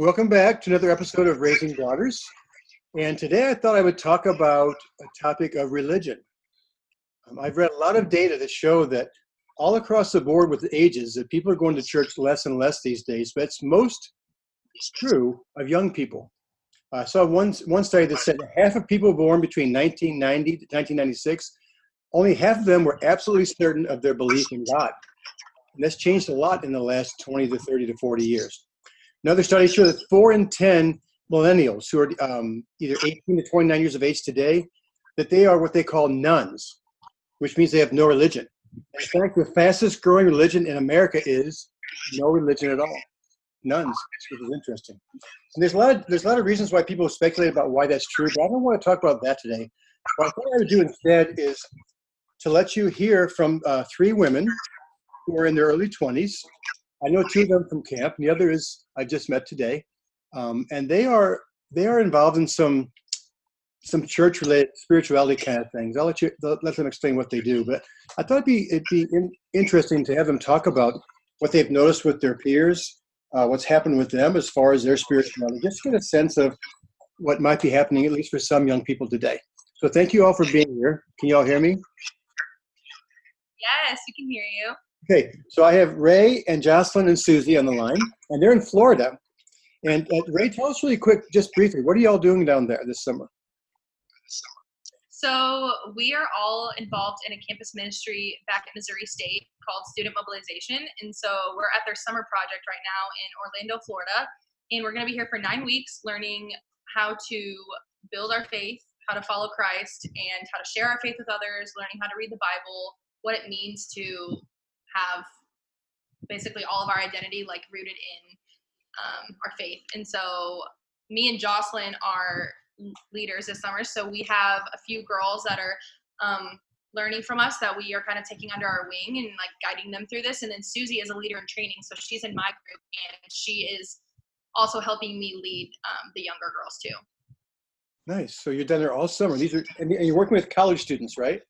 Welcome back to another episode of Raising Daughters. And today I thought I would talk about a topic of religion. Um, I've read a lot of data that show that all across the board with the ages that people are going to church less and less these days, but it's most true of young people. I saw one, one study that said half of people born between 1990 to 1996, only half of them were absolutely certain of their belief in God. And that's changed a lot in the last 20 to 30 to 40 years. Another study showed that four in 10 millennials who are um, either 18 to 29 years of age today, that they are what they call nones, which means they have no religion. In fact, the fastest growing religion in America is no religion at all. Nones, which is interesting. And there's a lot of there's a lot of reasons why people speculate about why that's true, but I don't want to talk about that today. What I thought I would do instead is to let you hear from uh, three women who are in their early 20s I know two of them from camp, and the other is I just met today, um, and they are they are involved in some some church related spirituality kind of things. I'll let you let them explain what they do, but I thought it'd be it'd be in, interesting to have them talk about what they've noticed with their peers, uh, what's happened with them as far as their spirituality. Just get a sense of what might be happening, at least for some young people today. So thank you all for being here. Can you all hear me? Yes, we can hear you. Okay, so I have Ray and Jocelyn and Susie on the line, and they're in Florida. And uh, Ray, tell us really quick, just briefly, what are y'all doing down there this summer? So we are all involved in a campus ministry back at Missouri State called Student Mobilization, and so we're at their summer project right now in Orlando, Florida, and we're going to be here for nine weeks, learning how to build our faith, how to follow Christ, and how to share our faith with others, learning how to read the Bible, what it means to have basically all of our identity like rooted in um, our faith. And so me and Jocelyn are leaders this summer. So we have a few girls that are um, learning from us that we are kind of taking under our wing and like guiding them through this. And then Susie is a leader in training. So she's in my group and she is also helping me lead um, the younger girls too. Nice. So you're down there all summer. These are, and you're working with college students, right?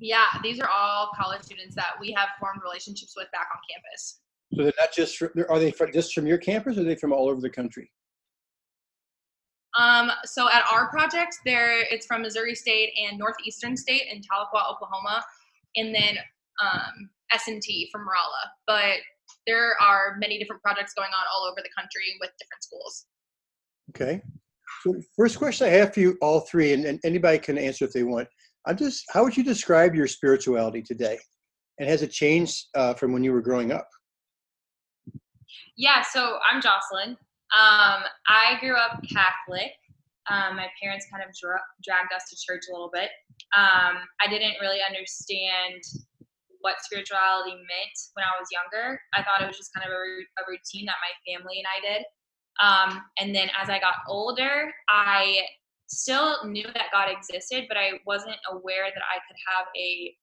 Yeah, these are all college students that we have formed relationships with back on campus. So they're not just from, are they from, just from your campus, or are they from all over the country? Um, so at our project, there it's from Missouri State and Northeastern State in Tahlequah, Oklahoma, and then um, S&T from Rolla. But there are many different projects going on all over the country with different schools. Okay. So first question I have for you all three, and, and anybody can answer if they want. I'm just, how would you describe your spirituality today? And has it changed uh, from when you were growing up? Yeah, so I'm Jocelyn. Um, I grew up Catholic. Um, my parents kind of dra- dragged us to church a little bit. Um, I didn't really understand what spirituality meant when I was younger. I thought it was just kind of a, a routine that my family and I did. Um, and then as I got older, I still knew that God existed, but I wasn't aware that I could have a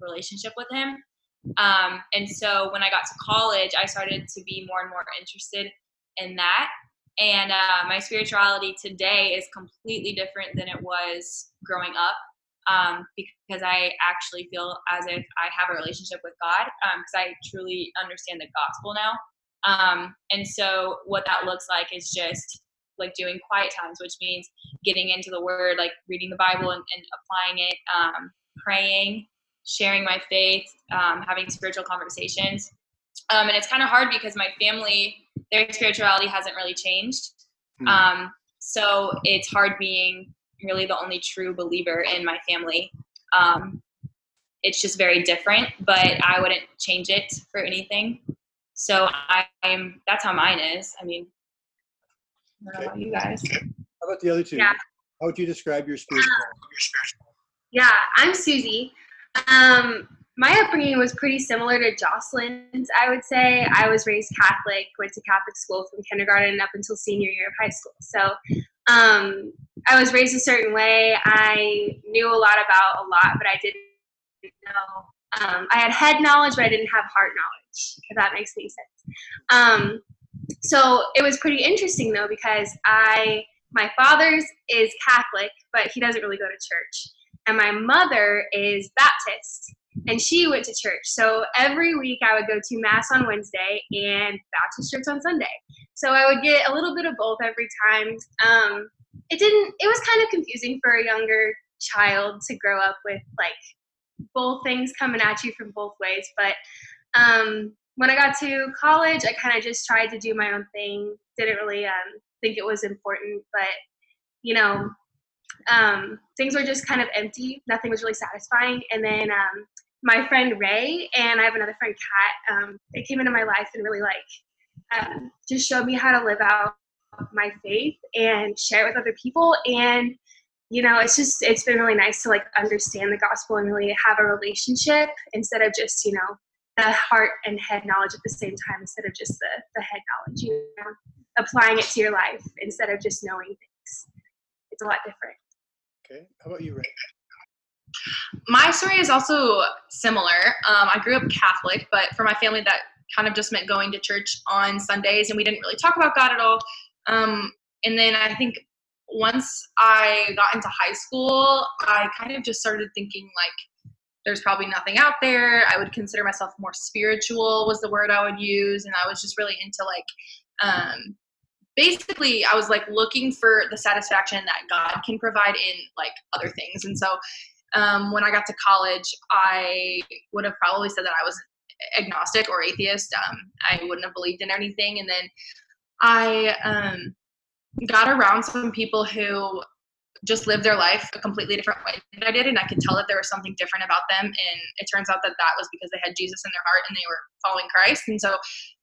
relationship with Him. Um, and so when I got to college, I started to be more and more interested in that. And uh, my spirituality today is completely different than it was growing up um, because I actually feel as if I have a relationship with God because um, I truly understand the gospel now. Um, and so what that looks like is just like doing quiet times, which means getting into the Word, like reading the Bible and, and applying it, um, praying, sharing my faith, um, having spiritual conversations. Um, and it's kind of hard because my family, their spirituality hasn't really changed. Mm. so it's hard being really the only true believer in my family. Um, it's just very different, but I wouldn't change it for anything. So I, am that's how mine is. I mean, Okay. about you guys. How about the other two? Yeah. How would you describe your spirituality? Yeah, I'm Susie. Um, my upbringing was pretty similar to Jocelyn's, I would say. I was raised Catholic, went to Catholic school from kindergarten up until senior year of high school. So um, I was raised a certain way. I knew a lot about a lot, but I didn't know. Um, I had head knowledge, but I didn't have heart knowledge, if that makes any sense. Um, so it was pretty interesting though, because I, my father's is Catholic, but he doesn't really go to church. And my mother is Baptist and she went to church. So every week I would go to Mass on Wednesday and Baptist church on Sunday. So I would get a little bit of both every time. Um, it didn't, it was kind of confusing for a younger child to grow up with like both things coming at you from both ways. But um, when I got to college, I kind of just tried to do my own thing. Didn't really um, think it was important, but you know, um, things were just kind of empty. Nothing was really satisfying. And then um, my friend Ray and I have another friend Kat. Um, they came into my life and really like um, just showed me how to live out my faith and share it with other people. And you know, it's just it's been really nice to like understand the gospel and really have a relationship instead of just you know the heart and head knowledge at the same time instead of just the the head knowledge. You know, applying it to your life instead of just knowing things. It's a lot different. Okay. How about you, Ray? My story is also similar. Um, I grew up Catholic, but for my family, that kind of just meant going to church on Sundays, and we didn't really talk about God at all. Um, and then I think once I got into high school, I kind of just started thinking like, there's probably nothing out there. I would consider myself more spiritual was the word I would use, and I was just really into like um, basically I was like looking for the satisfaction that God can provide in like other things. And so um, when I got to college, I would have probably said that I was agnostic or atheist. Um, I wouldn't have believed in anything. And then I um, got around some people who just lived their life a completely different way than I did, and I could tell that there was something different about them. And it turns out that that was because they had Jesus in their heart and they were following Christ. And so,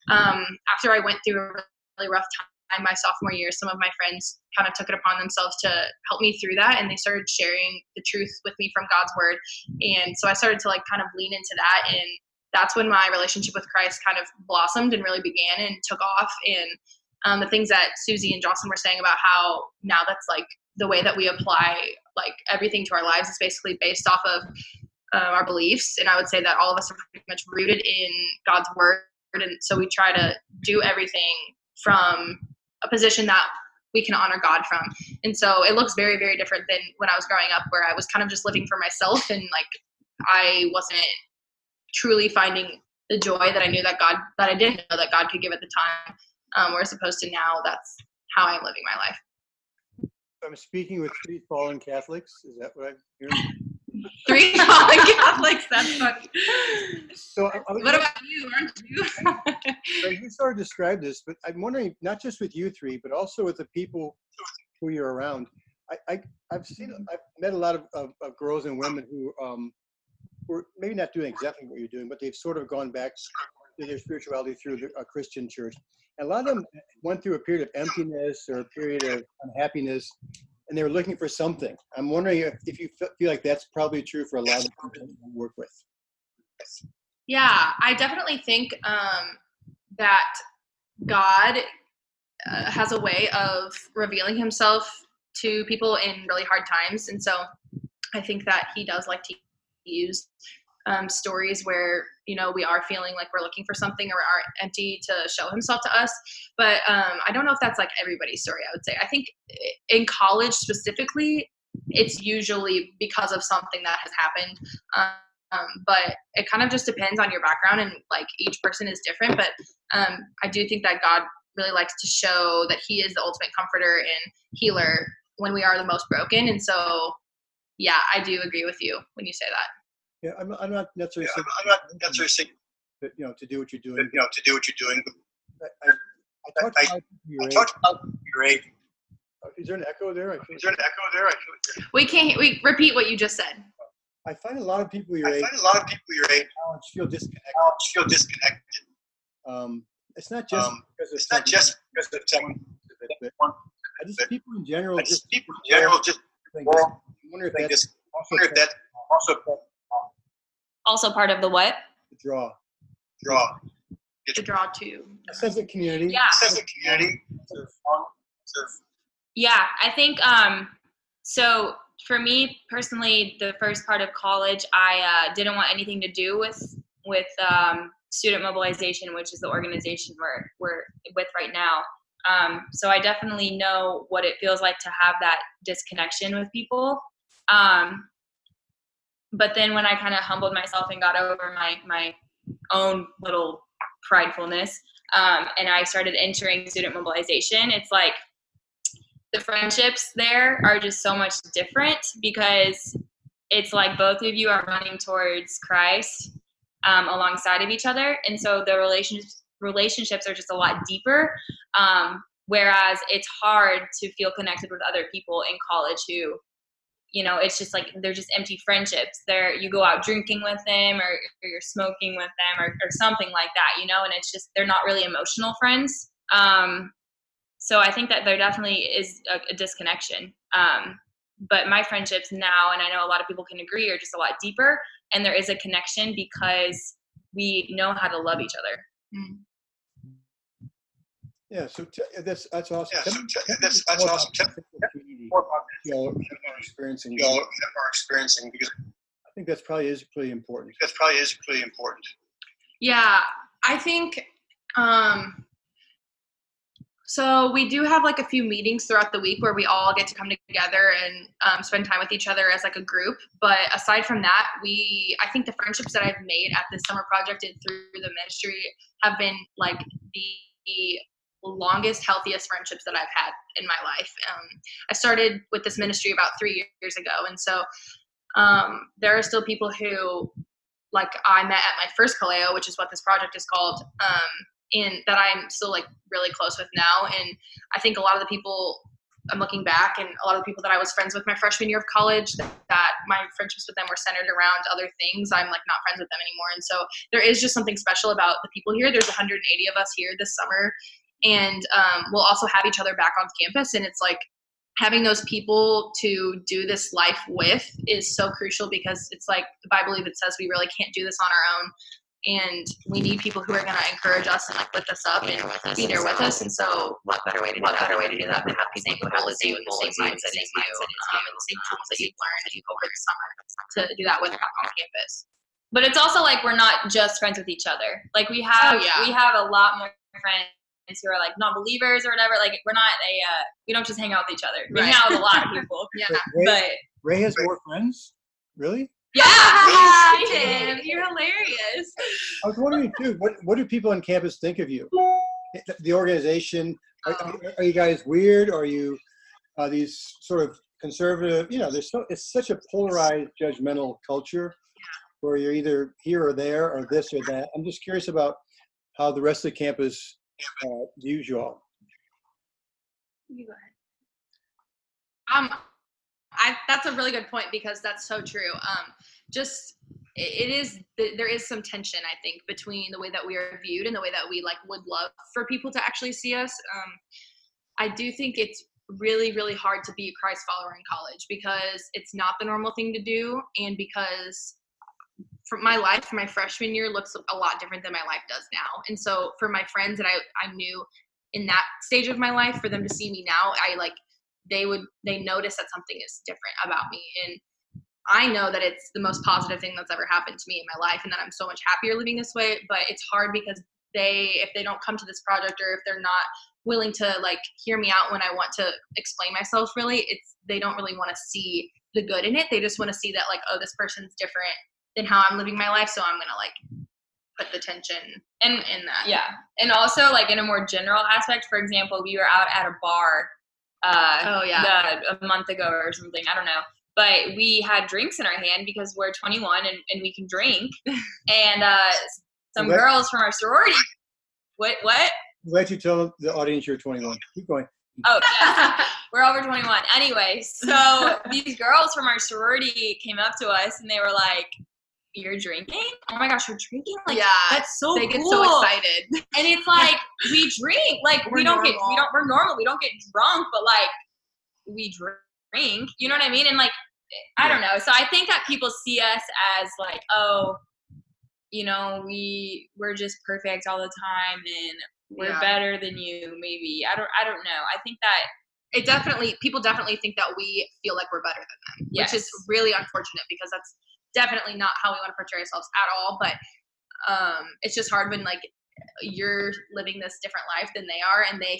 um, after I went through a really rough time my sophomore year, some of my friends kind of took it upon themselves to help me through that, and they started sharing the truth with me from God's word. And so I started to like kind of lean into that, and that's when my relationship with Christ kind of blossomed and really began and took off. And um, the things that Susie and Jocelyn were saying about how now that's like the way that we apply like everything to our lives is basically based off of uh, our beliefs. And I would say that all of us are pretty much rooted in God's word. And so we try to do everything from a position that we can honor God from. And so it looks very, very different than when I was growing up, where I was kind of just living for myself and like I wasn't truly finding the joy that I knew that God, that I didn't know that God could give at the time. Um, whereas opposed to now, that's how I'm living my life. I'm speaking with three fallen Catholics. Is that what I'm hearing? Three fallen Catholics. That's funny. So I, I What about you? Aren't you? You sort of described this, but I'm wondering, not just with you three, but also with the people who you're around. I, I I've seen, I've met a lot of, of, of girls and women who um, were maybe not doing exactly what you're doing, but they've sort of gone back to their spirituality through the, a Christian church. A lot of them went through a period of emptiness or a period of unhappiness, and they were looking for something. I'm wondering if, if you feel like that's probably true for a lot of people you work with. Yeah, I definitely think um, that God uh, has a way of revealing himself to people in really hard times. And so I think that he does like to use um, stories where, you know, we are feeling like we're looking for something or are empty to show himself to us. But um, I don't know if that's like everybody's story, I would say. I think in college specifically, it's usually because of something that has happened. Um, but it kind of just depends on your background and like each person is different but um, i do think that god really likes to show that he is the ultimate comforter and healer when we are the most broken and so yeah i do agree with you when you say that Yeah, I'm, I'm not necessarily Yeah, saying, I'm not necessarily saying that, you know, to do what you're that, doing. you know to do what you're doing. I, I, I talked to a lot of people your I talked about your age. Is there an echo there? I, feel- Is there an echo there? I feel we can't we repeat what you just said I find a lot of people your age. I age find a lot of people your age challenge feel disconnected. feel disconnected. Um, it's not just Um, because It's not just because of technology. I just people in general I just just people in general just think this- I wonder if that's also wonder if that also Also part of the what? The draw. Draw. The draw too. A sense of community. Yeah. Sense of community. Serve fun. Yeah, I think um so for me personally the first part of college I uh, didn't want anything to do with with um, student mobilization which is the organization we're we're with right now. Um, so I definitely know what it feels like to have that disconnection with people. Um, but then when I kind of humbled myself and got over my my own little pridefulness um, and I started entering student mobilization, it's like the friendships there are just so much different because it's like both of you are running towards Christ um, alongside of each other, and so the relationships relationships are just a lot deeper. Um, whereas it's hard to feel connected with other people in college who you know it's just like they're just empty friendships. There you go out drinking with them or, or you're smoking with them or, or something like that you know and it's just they're not really emotional friends. Um, so i think that there definitely is a, a disconnection. Um, but my friendships now and i know a lot of people can agree are just a lot deeper and there is a connection because we know how to love each other Yeah. So t- that's that's awesome. Yeah, so t- tell that's- that's more awesome. about Tell- the sense of community more about y'all are experiencing. you all are experiencing because I think that's probably is pretty important. that probably is pretty important. Yeah, I think um so we do have like a few meetings throughout the week where we all get to come together and um, spend time with each other as like a group. But aside from that, we I think the friendships that I've made at this summer project and through the ministry have been like the longest, healthiest friendships that I've had in my life. Um, I started with this ministry about three years ago, and so um, there are still people who like I met at my first Kaleo, which is what this project is called, um, in that I'm still like really close with now. And I think a lot of the people I'm looking back, and a lot of the people that I was friends with my freshman year of college, that, that my friendships with them were centered around other things. I'm like not friends with them anymore, and so there is just something special about the people here. There's 180 of us here this summer, and um, we'll also have each other back on campus, and it's like having those people to do this life with is so crucial because it's like the Bible even says we really can't do this on our own. And we need people who are going to encourage us and like lift us up and be there with us. And so, what better way to do what better way to do that than have people who have the same goal and same mindset as you, um, and the same tools that you've learned over the summer to do that with back on campus. but it's also like we're not just friends with each other like we have Oh, yeah. we have a lot more friends who are like non-believers or whatever like we're not a uh, we don't just hang out with each other we Right. hang out with a lot of people Yeah. Ray, but Ray has more friends. Really? yeah Tim, you're hilarious. I was wondering too. What what do people on campus think of you? The- The organization. Are, are- are you guys weird? Are you uh, these sort of conservative? You know, there's so it's such a polarized, judgmental culture where you're either here or there or this or that. I'm just curious about how the rest of the campus uh, views you go ahead. Um, I that's a really good point because that's so true. Um, just it it is there is some tension I think between the way that we are viewed and the way that we like would love for people to actually see us. Um, I do think it's really really hard to be a Christ follower in college because it's not the normal thing to do and because for my life my freshman year looks a lot different than my life does now. And so for my friends that I, I knew in that stage of my life for them to see me now i like they would they notice that something is different about me. And i know that it's the most positive thing that's ever happened to me in my life and that i'm so much happier living this way but it's hard because they if they don't come to this project or if they're not willing to like hear me out when i want to explain myself really it's they don't really want to see the good in it. They just want to see that like oh this person's different than how i'm living my life so i'm gonna like put the tension in in that. Yeah. And also like in a more general aspect for example we were out at a bar uh oh yeah. the, a month ago or something i don't know. But we had drinks in our hand because we're 21 and, and we can drink. And uh some What? girls from our sorority what what? I'm glad you tell the audience you're 21. Keep going. oh yeah. We're over 21 anyway so these girls from our sorority came up to us and they were like you're drinking? Oh my gosh you're drinking? Like yeah that's so they get so excited. And it's like we drink. Like we We're don't get we don't we're normal. We don't get drunk but like we drink. You know what i mean? And like i don't know. So i think that people see us as like oh you know, we we're just perfect all the time and we're Yeah. better than you. Maybe. I don't I don't know. I think that it definitely people definitely think that we feel like we're better than them yes, which is really unfortunate because that's definitely not how we want to portray ourselves at all but um it's just hard when like you're living this different life than they are and they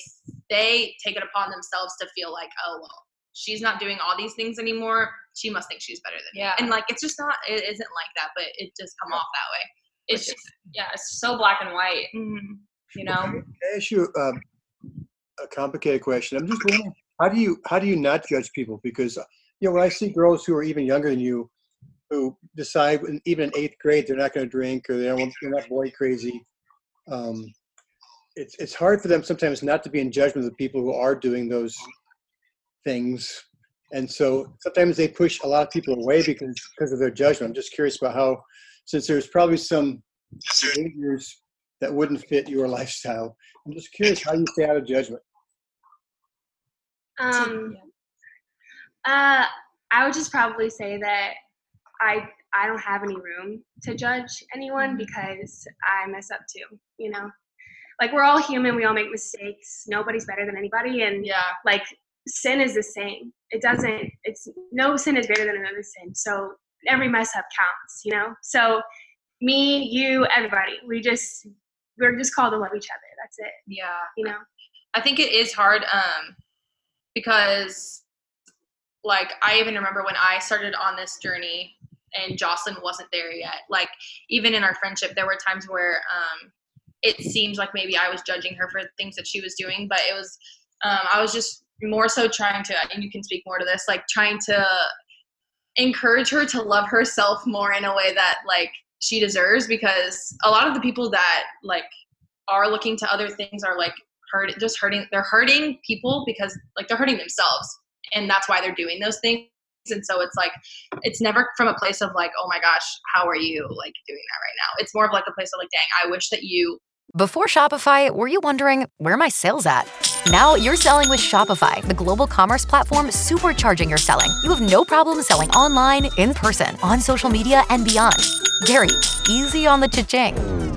they take it upon themselves to feel like oh well she's not doing all these things anymore she must think she's better than me Yeah. and like it's just not it isn't like that but it just come off that way it's which just yeah, it's so black and white. Mhm. You know, Can I ask you um, a complicated question? I'm just wondering how do you how do you not judge people? Because you know when I see girls who are even younger than you who decide even in eighth grade they're not going to drink or they don't they're not boy crazy. Um, it's it's hard for them sometimes not to be in judgment of the people who are doing those things, and so sometimes they push a lot of people away because because of their judgment. I'm just curious about how, since there's probably some Yes, behaviors that wouldn't fit your lifestyle. I'm just curious how you stay out of judgment. Um, uh, I would just probably say that I I don't have any room to judge anyone because I mess up too. You know, like we're all human. We all make mistakes. Nobody's better than anybody, and yeah like sin is the same. It doesn't. It's no sin is greater than another sin. So every mess up counts. You know. So me, you, everybody. We just we're just called to love each other. That's it. yeah You know. I think it is hard um, because, like, I even remember when I started on this journey and Jocelyn wasn't there yet. Like, even in our friendship, there were times where um, it seemed like maybe I was judging her for things that she was doing, but it was, um, I was just more so trying to, and you can speak more to this, like, trying to encourage her to love herself more in a way that, like, she deserves because a lot of the people that, like, are looking to other things are like hurt just hurting they're hurting people because like they're hurting themselves and that's why they're doing those things and so it's like it's never from a place of like oh my gosh how are you like doing that right now it's more of like a place of like dang i wish that you Before Shopify, were you wondering where my sales at? Now you're selling with Shopify, the global commerce platform supercharging your selling. You have no problem selling online, in person, on social media, and beyond. Gary, easy on the cha-ching.